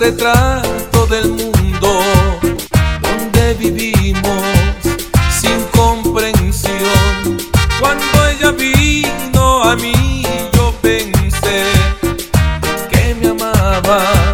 retrato del mundo donde vivimos sin comprensión. Cuando ella vino a mí, yo pensé que me amaba.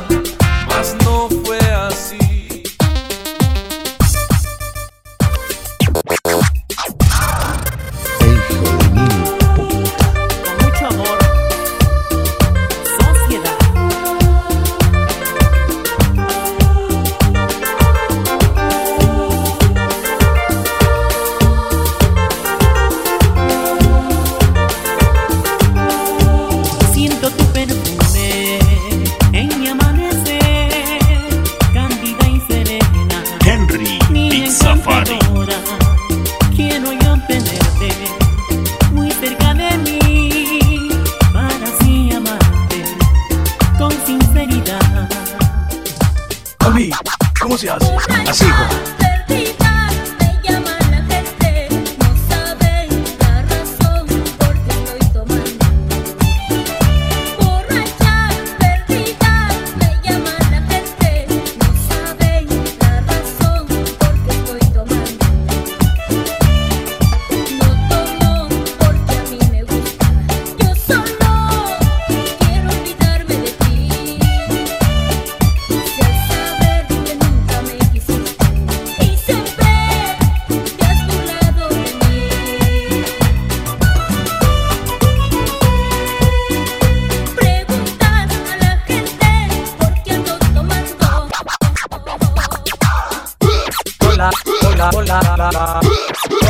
hola, hola,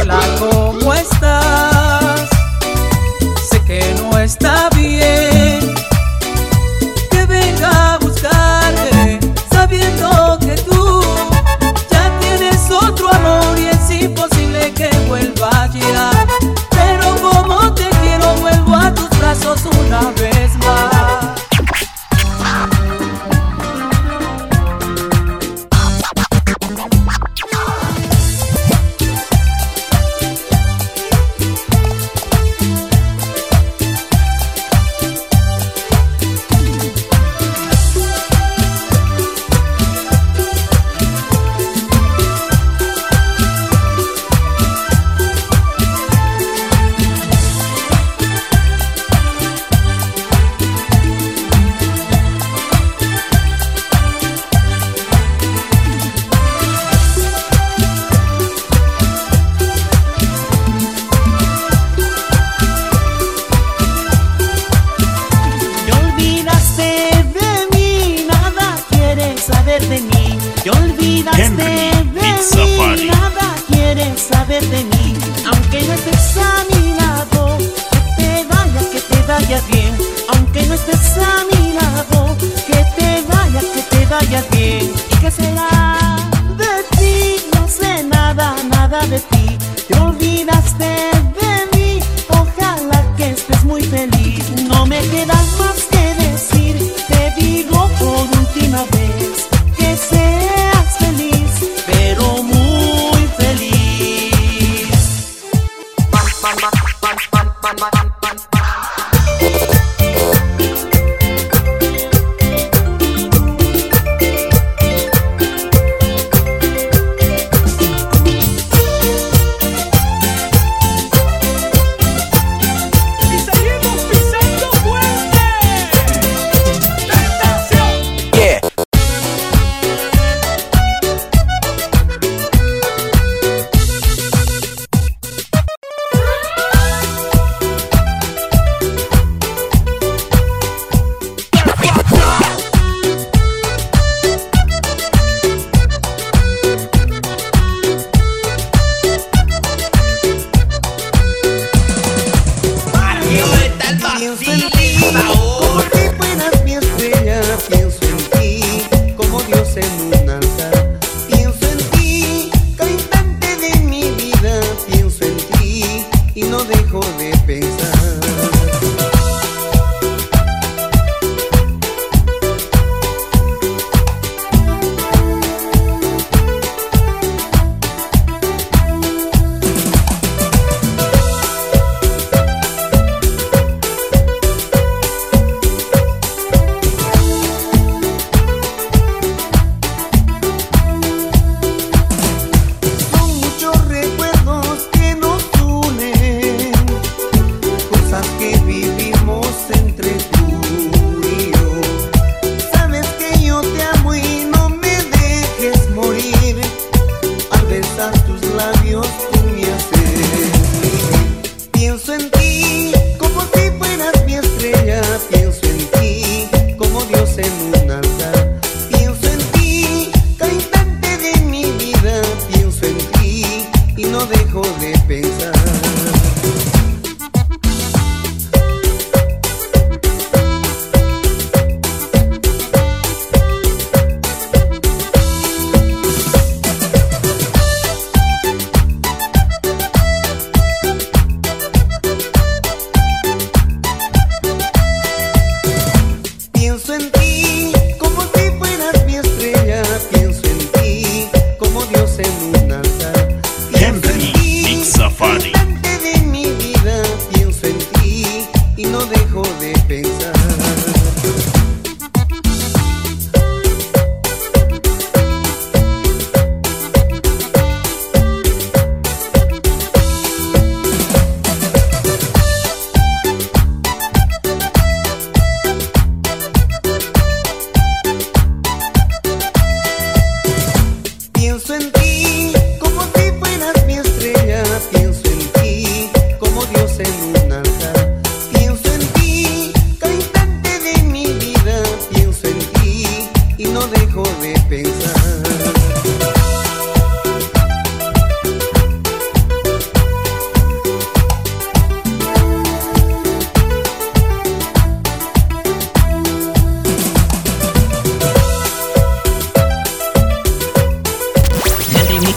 hola, ¿cómo estás? Sé que no estás. saber de mí, te olvidaste de mí, nada quieres saber de mí, aunque no estés a mi lado, que te vayas, que te vayas bien, aunque no estés a mi lado, que te vayas, que te vayas bien, ¿y qué será de ti? No sé nada, nada de ti, te olvidaste man, man, man, man, man. estamos entre tú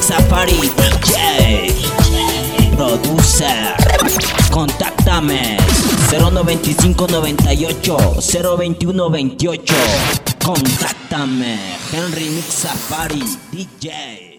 Safari J Producer Contáctame. 095 98 021 28 Contáctame Henry Mix Safari DJ